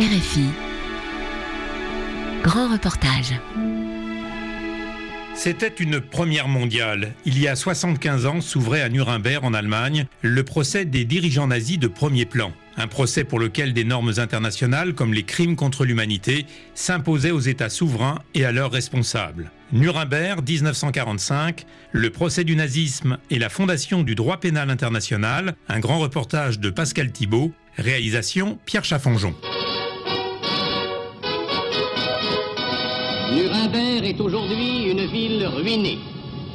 RFI. Grand reportage. C'était une première mondiale. Il y a 75 ans s'ouvrait à Nuremberg, en Allemagne, le procès des dirigeants nazis de premier plan. Un procès pour lequel des normes internationales, comme les crimes contre l'humanité, s'imposaient aux États souverains et à leurs responsables. Nuremberg, 1945, le procès du nazisme et la fondation du droit pénal international, un grand reportage de Pascal Thibault, réalisation Pierre Chaffonjon. Nuremberg est aujourd'hui une ville ruinée.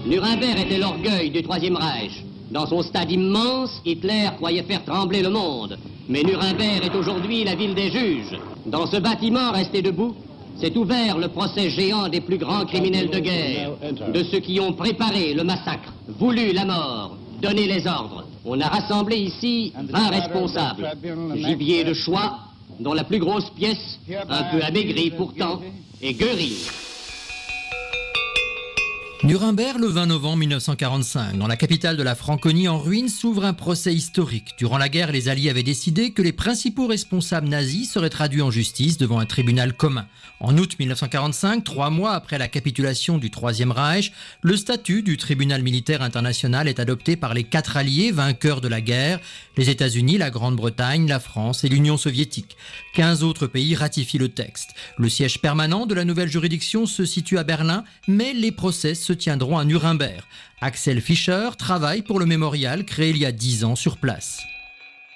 Nuremberg était l'orgueil du Troisième Reich. Dans son stade immense, Hitler croyait faire trembler le monde. Mais Nuremberg est aujourd'hui la ville des juges. Dans ce bâtiment resté debout, s'est ouvert le procès géant des plus grands criminels de guerre, de ceux qui ont préparé le massacre, voulu la mort, donné les ordres. On a rassemblé ici 20 responsables, gibier de choix, dont la plus grosse pièce, un peu amaigrie pourtant, est Göring. Nuremberg, le 20 novembre 1945, dans la capitale de la Franconie en ruine, s'ouvre un procès historique. Durant la guerre, les Alliés avaient décidé que les principaux responsables nazis seraient traduits en justice devant un tribunal commun. En août 1945, trois mois après la capitulation du Troisième Reich, le statut du tribunal militaire international est adopté par les quatre alliés vainqueurs de la guerre, les États-Unis, la Grande-Bretagne, la France et l'Union soviétique. Quinze autres pays ratifient le texte. Le siège permanent de la nouvelle juridiction se situe à Berlin, mais les procès se tiendront à Nuremberg. Axel Fischer travaille pour le mémorial créé il y a dix ans sur place.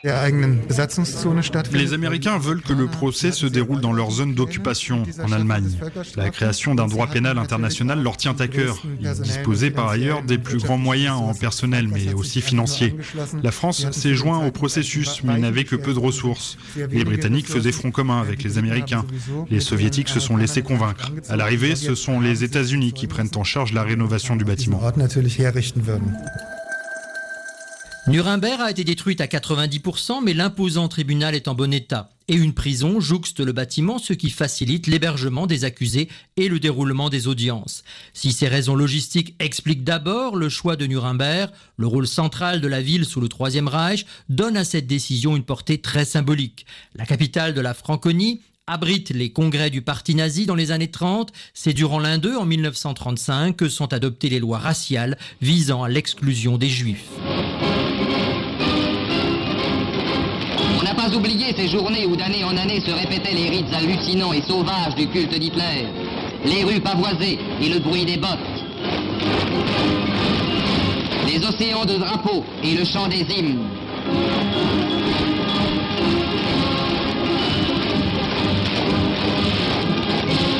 Les Américains veulent que le procès se déroule dans leur zone d'occupation en Allemagne. La création d'un droit pénal international leur tient à cœur. Ils disposaient par ailleurs des plus grands moyens en personnel, mais aussi financiers. La France s'est joint au processus, mais n'avait que peu de ressources. Les Britanniques faisaient front commun avec les Américains. Les Soviétiques se sont laissés convaincre. À l'arrivée, ce sont les États-Unis qui prennent en charge la rénovation du bâtiment. Nuremberg a été détruite à 90%, mais l'imposant tribunal est en bon état. Et une prison jouxte le bâtiment, ce qui facilite l'hébergement des accusés et le déroulement des audiences. Si ces raisons logistiques expliquent d'abord le choix de Nuremberg, le rôle central de la ville sous le Troisième Reich donne à cette décision une portée très symbolique. La capitale de la Franconie abrite les congrès du parti nazi dans les années 30. C'est durant l'un d'eux, en 1935, que sont adoptées les lois raciales visant à l'exclusion des juifs. Oublié ces journées où d'année en année se répétaient les rites hallucinants et sauvages du culte d'Hitler. Les rues pavoisées et le bruit des bottes. Les océans de drapeaux et le chant des hymnes.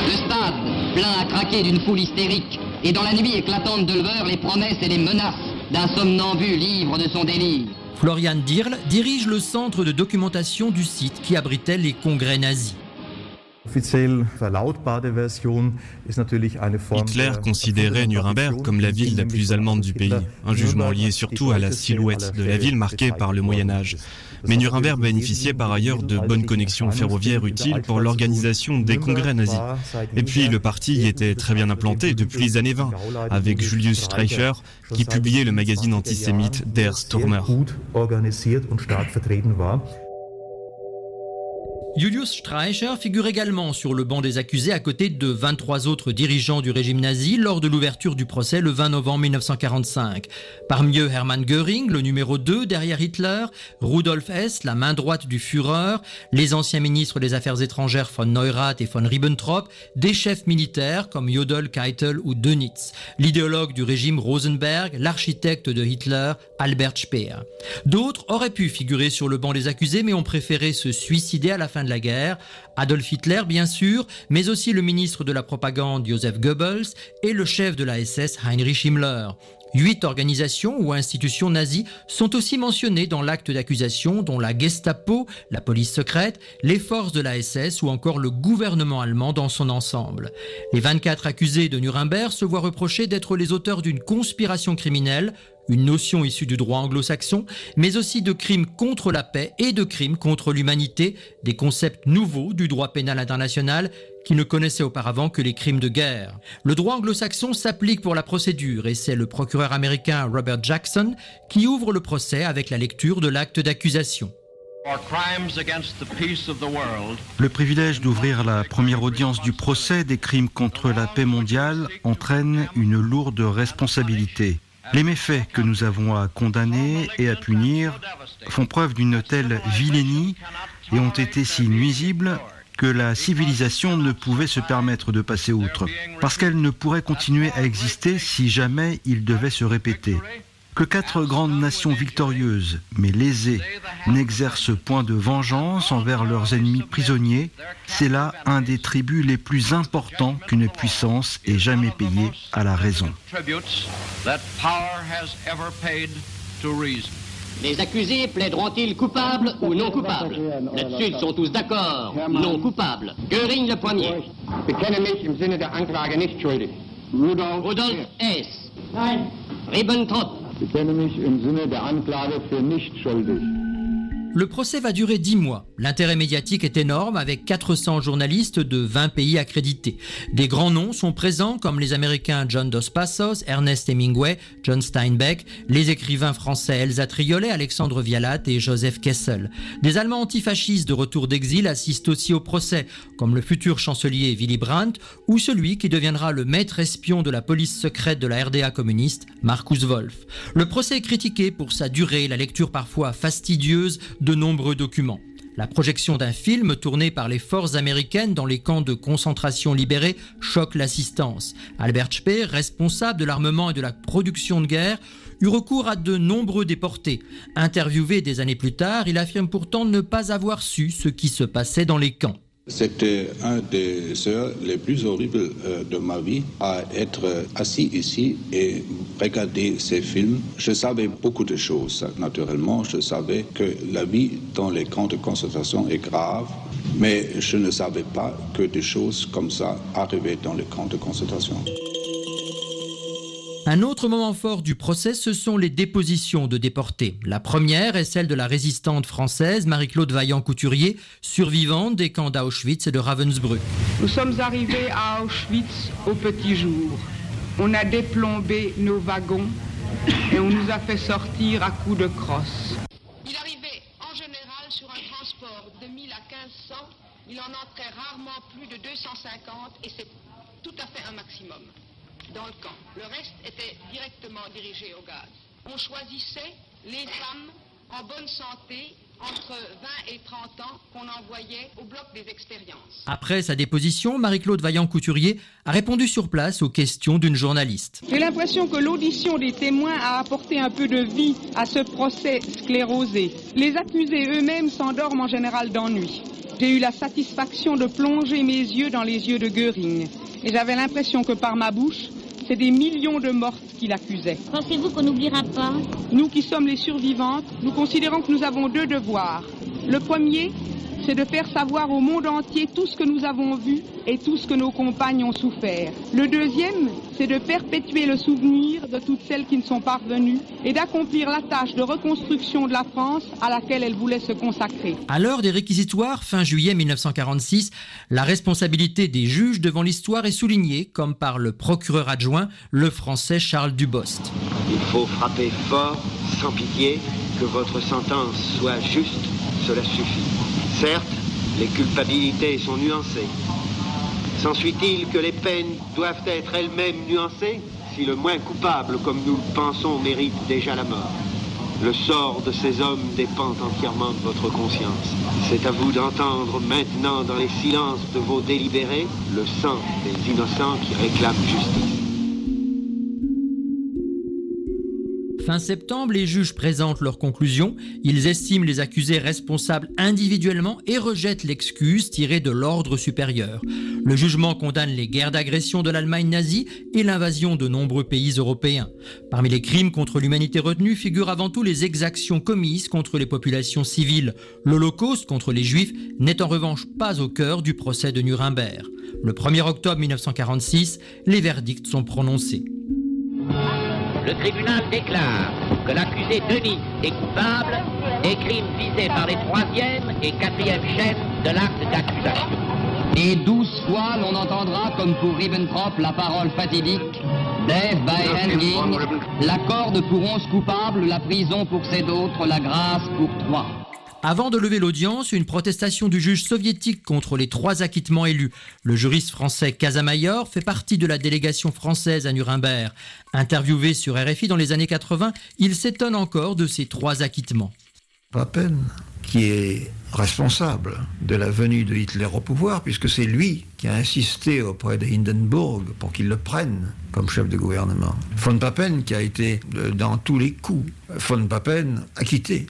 Le stade, plein à craquer d'une foule hystérique. Et dans la nuit éclatante de l'heure, les promesses et les menaces d'un somnambule ivre de son délire. Florian Dirl dirige le centre de documentation du site qui abritait les congrès nazis. Hitler considérait Nuremberg comme la ville la plus allemande du pays, un jugement lié surtout à la silhouette de la ville marquée par le Moyen Âge. Mais Nuremberg bénéficiait par ailleurs de bonnes connexions ferroviaires utiles pour l'organisation des congrès nazis. Et puis le parti y était très bien implanté depuis les années 20, avec Julius Streicher, qui publiait le magazine antisémite Der Stürmer. Julius Streicher figure également sur le banc des accusés à côté de 23 autres dirigeants du régime nazi lors de l'ouverture du procès le 20 novembre 1945. Parmi eux Hermann Göring, le numéro 2 derrière Hitler, Rudolf Hess, la main droite du Führer, les anciens ministres des Affaires étrangères von Neurath et von Ribbentrop, des chefs militaires comme Jodl, Keitel ou Dönitz, l'idéologue du régime Rosenberg, l'architecte de Hitler, Albert Speer. D'autres auraient pu figurer sur le banc des accusés mais ont préféré se suicider à la fin de la guerre, Adolf Hitler bien sûr, mais aussi le ministre de la propagande Joseph Goebbels et le chef de la SS Heinrich Himmler. Huit organisations ou institutions nazies sont aussi mentionnées dans l'acte d'accusation, dont la Gestapo, la police secrète, les forces de la SS ou encore le gouvernement allemand dans son ensemble. Les 24 accusés de Nuremberg se voient reprocher d'être les auteurs d'une conspiration criminelle, une notion issue du droit anglo-saxon, mais aussi de crimes contre la paix et de crimes contre l'humanité, des concepts nouveaux du droit pénal international qui ne connaissaient auparavant que les crimes de guerre. Le droit anglo-saxon s'applique pour la procédure et c'est le procureur américain Robert Jackson qui ouvre le procès avec la lecture de l'acte d'accusation. Le privilège d'ouvrir la première audience du procès des crimes contre la paix mondiale entraîne une lourde responsabilité. Les méfaits que nous avons à condamner et à punir font preuve d'une telle vilainie et ont été si nuisibles que la civilisation ne pouvait se permettre de passer outre, parce qu'elle ne pourrait continuer à exister si jamais il devait se répéter. Que quatre grandes nations victorieuses, mais lésées, n'exercent point de vengeance envers leurs ennemis prisonniers, c'est là un des tributs les plus importants qu'une puissance ait jamais payé à la raison. Les accusés plaideront-ils coupables ou non coupables? Là-dessus, ils sont tous d'accord. Non coupables. Göring le premier. Rudolf S. Ribbentrop. Ich kenne mich im Sinne der Anklage für nicht schuldig. Le procès va durer dix mois. L'intérêt médiatique est énorme avec 400 journalistes de 20 pays accrédités. Des grands noms sont présents comme les Américains John Dos Passos, Ernest Hemingway, John Steinbeck, les écrivains français Elsa Triolet, Alexandre Vialat et Joseph Kessel. Des Allemands antifascistes de retour d'exil assistent aussi au procès, comme le futur chancelier Willy Brandt ou celui qui deviendra le maître espion de la police secrète de la RDA communiste, Markus Wolf. Le procès est critiqué pour sa durée, la lecture parfois fastidieuse nombreux documents. La projection d'un film tourné par les forces américaines dans les camps de concentration libérés choque l'assistance. Albert Speer, responsable de l'armement et de la production de guerre, eut recours à de nombreux déportés. Interviewé des années plus tard, il affirme pourtant ne pas avoir su ce qui se passait dans les camps. C'était un des heures les plus horribles euh, de ma vie à être assis ici et regarder ces films. Je savais beaucoup de choses, naturellement. Je savais que la vie dans les camps de concentration est grave, mais je ne savais pas que des choses comme ça arrivaient dans les camps de concentration. Un autre moment fort du procès, ce sont les dépositions de déportés. La première est celle de la résistante française Marie-Claude Vaillant-Couturier, survivante des camps d'Auschwitz et de Ravensbrück. Nous sommes arrivés à Auschwitz au petit jour. On a déplombé nos wagons et on nous a fait sortir à coups de crosse. Il arrivait en général sur un transport de 1000 à 1500. Il en entrait rarement plus de 250 et c'est tout à fait un maximum dans le camp. Le reste était directement dirigé au gaz. On choisissait les femmes en bonne santé entre 20 et 30 ans qu'on envoyait au bloc des expériences. Après sa déposition, Marie-Claude Vaillant-Couturier a répondu sur place aux questions d'une journaliste. J'ai l'impression que l'audition des témoins a apporté un peu de vie à ce procès sclérosé. Les accusés eux-mêmes s'endorment en général d'ennui. J'ai eu la satisfaction de plonger mes yeux dans les yeux de Goering. Et j'avais l'impression que par ma bouche, c'est des millions de mortes qu'il accusait. Pensez-vous qu'on n'oubliera pas? Nous qui sommes les survivantes, nous considérons que nous avons deux devoirs. Le premier, c'est de faire savoir au monde entier tout ce que nous avons vu et tout ce que nos compagnes ont souffert. Le deuxième, c'est de perpétuer le souvenir de toutes celles qui ne sont pas revenues et d'accomplir la tâche de reconstruction de la France à laquelle elle voulait se consacrer. À l'heure des réquisitoires, fin juillet 1946, la responsabilité des juges devant l'histoire est soulignée, comme par le procureur adjoint, le français Charles Dubost. Il faut frapper fort, sans pitié, que votre sentence soit juste, cela suffit. Certes, les culpabilités sont nuancées. S'ensuit-il que les peines doivent être elles-mêmes nuancées si le moins coupable, comme nous le pensons, mérite déjà la mort? Le sort de ces hommes dépend entièrement de votre conscience. C'est à vous d'entendre maintenant dans les silences de vos délibérés le sang des innocents qui réclament justice. Fin septembre, les juges présentent leurs conclusions. Ils estiment les accusés responsables individuellement et rejettent l'excuse tirée de l'ordre supérieur. Le jugement condamne les guerres d'agression de l'Allemagne nazie et l'invasion de nombreux pays européens. Parmi les crimes contre l'humanité retenus figurent avant tout les exactions commises contre les populations civiles. L'Holocauste contre les Juifs n'est en revanche pas au cœur du procès de Nuremberg. Le 1er octobre 1946, les verdicts sont prononcés. Le tribunal déclare que l'accusé Denis est coupable des crimes visés par les troisième et quatrième chefs de l'acte d'accusation. Et douze fois l'on entendra, comme pour Ribbentrop, la parole fatidique Death by la corde pour onze coupables, la prison pour sept autres, la grâce pour trois. Avant de lever l'audience, une protestation du juge soviétique contre les trois acquittements élus. Le juriste français Casamayor fait partie de la délégation française à Nuremberg. Interviewé sur RFI dans les années 80, il s'étonne encore de ces trois acquittements. Papen, qui est responsable de la venue de Hitler au pouvoir, puisque c'est lui qui a insisté auprès de Hindenburg pour qu'il le prenne comme chef de gouvernement. Von Papen, qui a été dans tous les coups, von Papen acquitté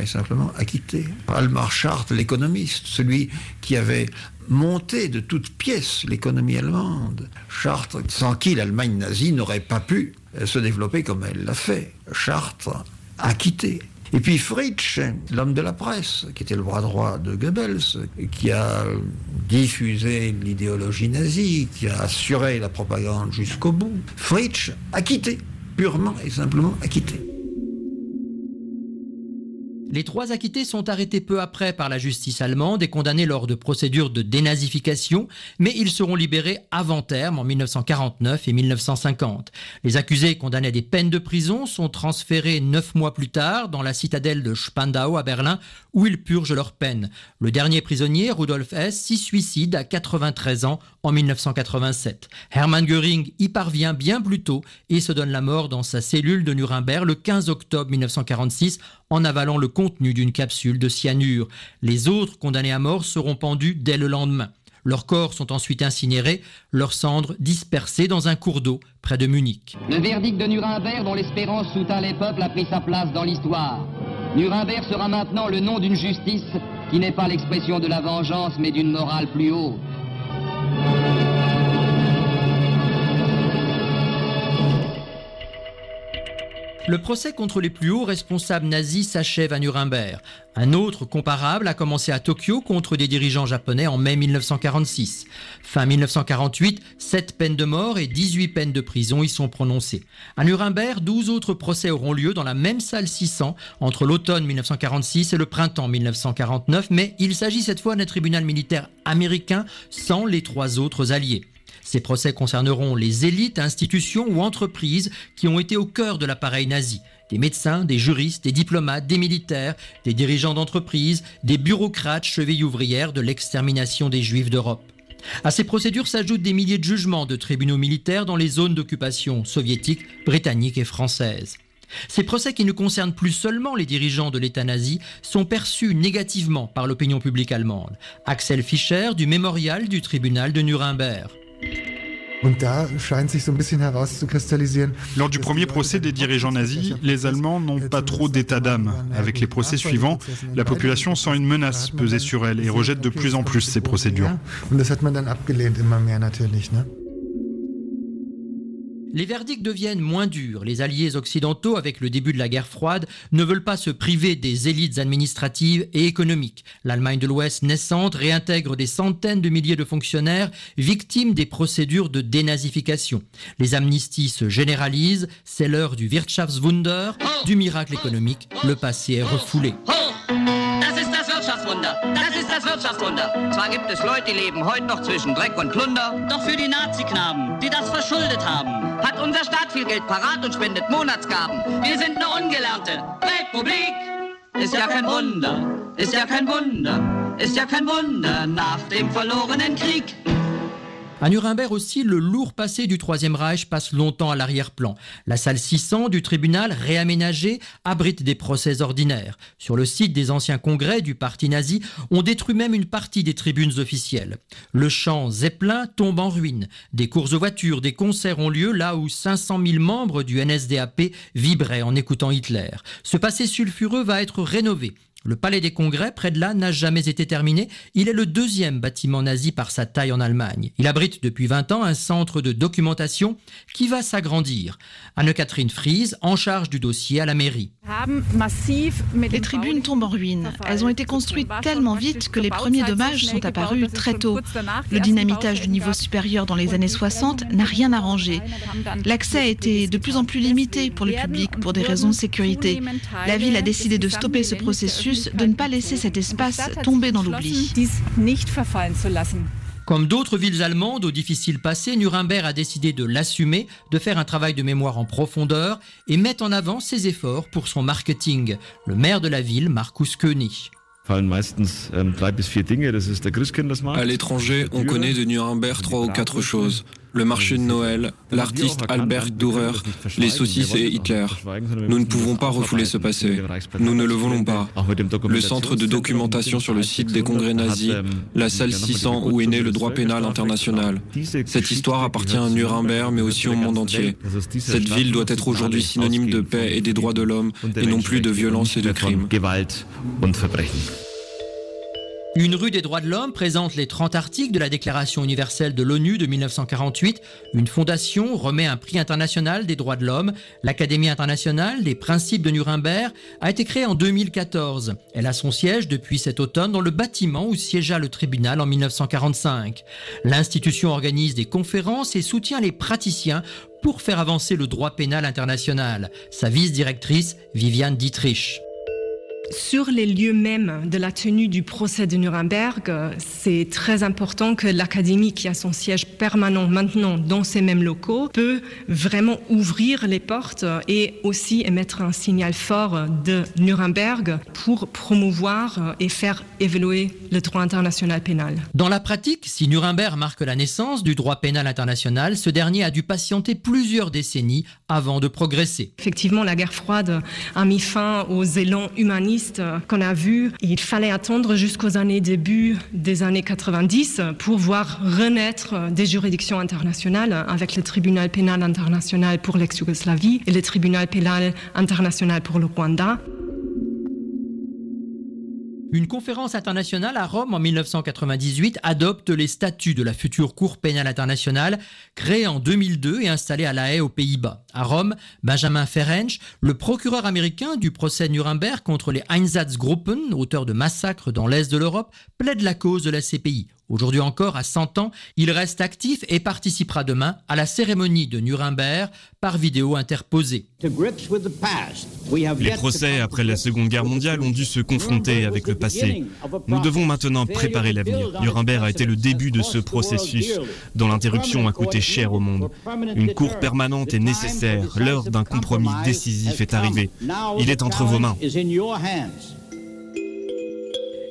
et simplement acquitté. Almar Schart, l'économiste, celui qui avait monté de toutes pièces l'économie allemande. Chartres, sans qui l'Allemagne nazie n'aurait pas pu se développer comme elle l'a fait. Chartres, acquitté. Et puis Fritsch, l'homme de la presse, qui était le bras droit de Goebbels, qui a diffusé l'idéologie nazie, qui a assuré la propagande jusqu'au bout. Fritsch, acquitté, purement et simplement acquitté. Les trois acquittés sont arrêtés peu après par la justice allemande et condamnés lors de procédures de dénazification, mais ils seront libérés avant terme en 1949 et 1950. Les accusés condamnés à des peines de prison sont transférés neuf mois plus tard dans la citadelle de Spandau à Berlin, où ils purgent leur peine. Le dernier prisonnier, Rudolf Hess, s'y suicide à 93 ans en 1987. Hermann Göring y parvient bien plus tôt et se donne la mort dans sa cellule de Nuremberg le 15 octobre 1946 en avalant le contenu d'une capsule de cyanure. Les autres condamnés à mort seront pendus dès le lendemain. Leurs corps sont ensuite incinérés, leurs cendres dispersées dans un cours d'eau près de Munich. Le verdict de Nuremberg, dont l'espérance soutint les peuples, a pris sa place dans l'histoire. Nuremberg sera maintenant le nom d'une justice qui n'est pas l'expression de la vengeance, mais d'une morale plus haute. Le procès contre les plus hauts responsables nazis s'achève à Nuremberg. Un autre comparable a commencé à Tokyo contre des dirigeants japonais en mai 1946. Fin 1948, 7 peines de mort et 18 peines de prison y sont prononcées. À Nuremberg, 12 autres procès auront lieu dans la même salle 600 entre l'automne 1946 et le printemps 1949, mais il s'agit cette fois d'un tribunal militaire américain sans les trois autres alliés. Ces procès concerneront les élites, institutions ou entreprises qui ont été au cœur de l'appareil nazi. Des médecins, des juristes, des diplomates, des militaires, des dirigeants d'entreprises, des bureaucrates chevilles ouvrières de l'extermination des juifs d'Europe. À ces procédures s'ajoutent des milliers de jugements de tribunaux militaires dans les zones d'occupation soviétiques, britanniques et françaises. Ces procès qui ne concernent plus seulement les dirigeants de l'État nazi sont perçus négativement par l'opinion publique allemande. Axel Fischer du mémorial du tribunal de Nuremberg. Lors du premier procès des dirigeants nazis, les Allemands n'ont pas trop d'état d'âme. Avec les procès suivants, la population sent une menace peser sur elle et rejette de plus en plus ces procédures. Les verdicts deviennent moins durs. Les alliés occidentaux, avec le début de la guerre froide, ne veulent pas se priver des élites administratives et économiques. L'Allemagne de l'Ouest naissante réintègre des centaines de milliers de fonctionnaires victimes des procédures de dénazification. Les amnisties se généralisent. C'est l'heure du Wirtschaftswunder, du miracle économique. Le passé est refoulé. Das Wirtschaftswunder. Zwar gibt es Leute, die leben heute noch zwischen Dreck und Plunder. Doch für die Nazi-Knaben, die das verschuldet haben, hat unser Staat viel Geld parat und spendet Monatsgaben. Wir sind eine ungelernte Republik. Ist ja kein Wunder, ist ja kein Wunder, ist ja kein Wunder nach dem verlorenen Krieg. À Nuremberg aussi, le lourd passé du Troisième Reich passe longtemps à l'arrière-plan. La salle 600 du tribunal, réaménagée, abrite des procès ordinaires. Sur le site des anciens congrès du parti nazi, on détruit même une partie des tribunes officielles. Le champ Zeppelin tombe en ruine. Des courses aux voitures, des concerts ont lieu là où 500 000 membres du NSDAP vibraient en écoutant Hitler. Ce passé sulfureux va être rénové. Le palais des congrès, près de là, n'a jamais été terminé. Il est le deuxième bâtiment nazi par sa taille en Allemagne. Il abrite depuis 20 ans un centre de documentation qui va s'agrandir. Anne-Catherine Fries, en charge du dossier à la mairie. Les tribunes tombent en ruine. Elles ont été construites tellement vite que les premiers dommages sont apparus très tôt. Le dynamitage du niveau supérieur dans les années 60 n'a rien arrangé. L'accès a été de plus en plus limité pour le public pour des raisons de sécurité. La ville a décidé de stopper ce processus de ne pas laisser cet espace tomber dans l'oubli. Comme d'autres villes allemandes au difficile passé, Nuremberg a décidé de l'assumer, de faire un travail de mémoire en profondeur et met en avant ses efforts pour son marketing. Le maire de la ville, Markus König. À l'étranger, on connaît de Nuremberg trois ou quatre choses le marché de Noël, l'artiste Albert Dürer, les saucisses et Hitler. Nous ne pouvons pas refouler ce passé. Nous ne le voulons pas. Le centre de documentation sur le site des congrès nazis, la salle 600 où est né le droit pénal international. Cette histoire appartient à Nuremberg mais aussi au monde entier. Cette ville doit être aujourd'hui synonyme de paix et des droits de l'homme et non plus de violence et de crimes. Une rue des droits de l'homme présente les 30 articles de la Déclaration universelle de l'ONU de 1948. Une fondation remet un prix international des droits de l'homme. L'Académie internationale des principes de Nuremberg a été créée en 2014. Elle a son siège depuis cet automne dans le bâtiment où siégea le tribunal en 1945. L'institution organise des conférences et soutient les praticiens pour faire avancer le droit pénal international. Sa vice-directrice, Viviane Dietrich. Sur les lieux mêmes de la tenue du procès de Nuremberg, c'est très important que l'Académie, qui a son siège permanent maintenant dans ces mêmes locaux, peut vraiment ouvrir les portes et aussi émettre un signal fort de Nuremberg pour promouvoir et faire évoluer le droit international pénal. Dans la pratique, si Nuremberg marque la naissance du droit pénal international, ce dernier a dû patienter plusieurs décennies avant de progresser. Effectivement, la guerre froide a mis fin aux élans humanistes qu'on a vu, il fallait attendre jusqu'aux années début des années 90 pour voir renaître des juridictions internationales avec le tribunal pénal international pour l'ex-Yougoslavie et le tribunal pénal international pour le Rwanda. Une conférence internationale à Rome en 1998 adopte les statuts de la future Cour pénale internationale, créée en 2002 et installée à La Haye aux Pays-Bas. À Rome, Benjamin Ferenc, le procureur américain du procès Nuremberg contre les Einsatzgruppen, auteurs de massacres dans l'Est de l'Europe, plaide la cause de la CPI. Aujourd'hui encore, à 100 ans, il reste actif et participera demain à la cérémonie de Nuremberg par vidéo interposée. Les procès après la Seconde Guerre mondiale ont dû se confronter avec le passé. Nous devons maintenant préparer l'avenir. Nuremberg a été le début de ce processus dont l'interruption a coûté cher au monde. Une cour permanente est nécessaire. L'heure d'un compromis décisif est arrivée. Il est entre vos mains.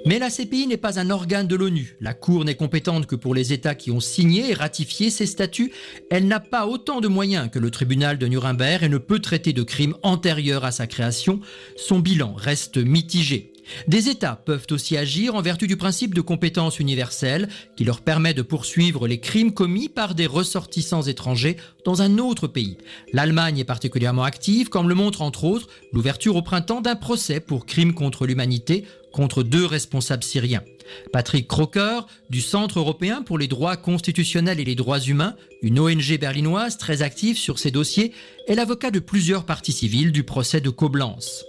Mais la CPI n'est pas un organe de l'ONU. La Cour n'est compétente que pour les États qui ont signé et ratifié ces statuts. Elle n'a pas autant de moyens que le tribunal de Nuremberg et ne peut traiter de crimes antérieurs à sa création. Son bilan reste mitigé. Des États peuvent aussi agir en vertu du principe de compétence universelle qui leur permet de poursuivre les crimes commis par des ressortissants étrangers dans un autre pays. L'Allemagne est particulièrement active, comme le montre entre autres l'ouverture au printemps d'un procès pour crimes contre l'humanité contre deux responsables syriens. Patrick Crocker, du Centre européen pour les droits constitutionnels et les droits humains, une ONG berlinoise très active sur ces dossiers, est l'avocat de plusieurs parties civiles du procès de Coblence.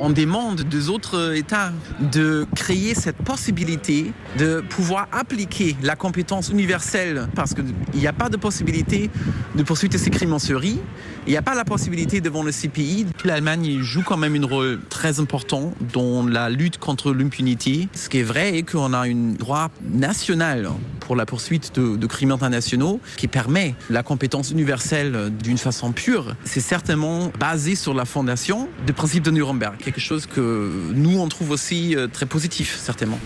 On demande des autres États de créer cette possibilité de pouvoir appliquer la compétence universelle parce qu'il n'y a pas de possibilité de poursuivre ces crimes en série. Il n'y a pas la possibilité devant le CPI. L'Allemagne joue quand même un rôle très important dans la lutte contre l'impunité. Ce qui est vrai est qu'on a un droit national pour la poursuite de, crimes internationaux qui permet la compétence universelle d'une façon pure. C'est certainement basé sur la fondation du principe de Nuremberg quelque chose que nous, on trouve aussi euh, très positif, certainement.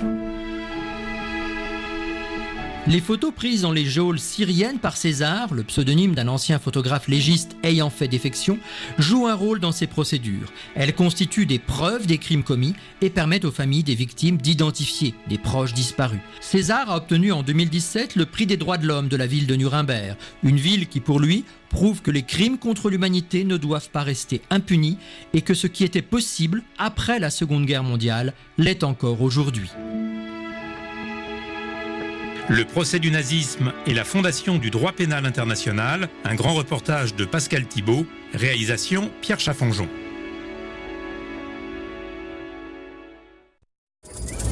Les photos prises dans les geôles syriennes par César, le pseudonyme d'un ancien photographe légiste ayant fait défection, jouent un rôle dans ces procédures. Elles constituent des preuves des crimes commis et permettent aux familles des victimes d'identifier des proches disparus. César a obtenu en 2017 le prix des droits de l'homme de la ville de Nuremberg, une ville qui pour lui prouve que les crimes contre l'humanité ne doivent pas rester impunis et que ce qui était possible après la Seconde Guerre mondiale l'est encore aujourd'hui. Le procès du nazisme et la fondation du droit pénal international, un grand reportage de Pascal Thibault, réalisation Pierre Chaffanjon.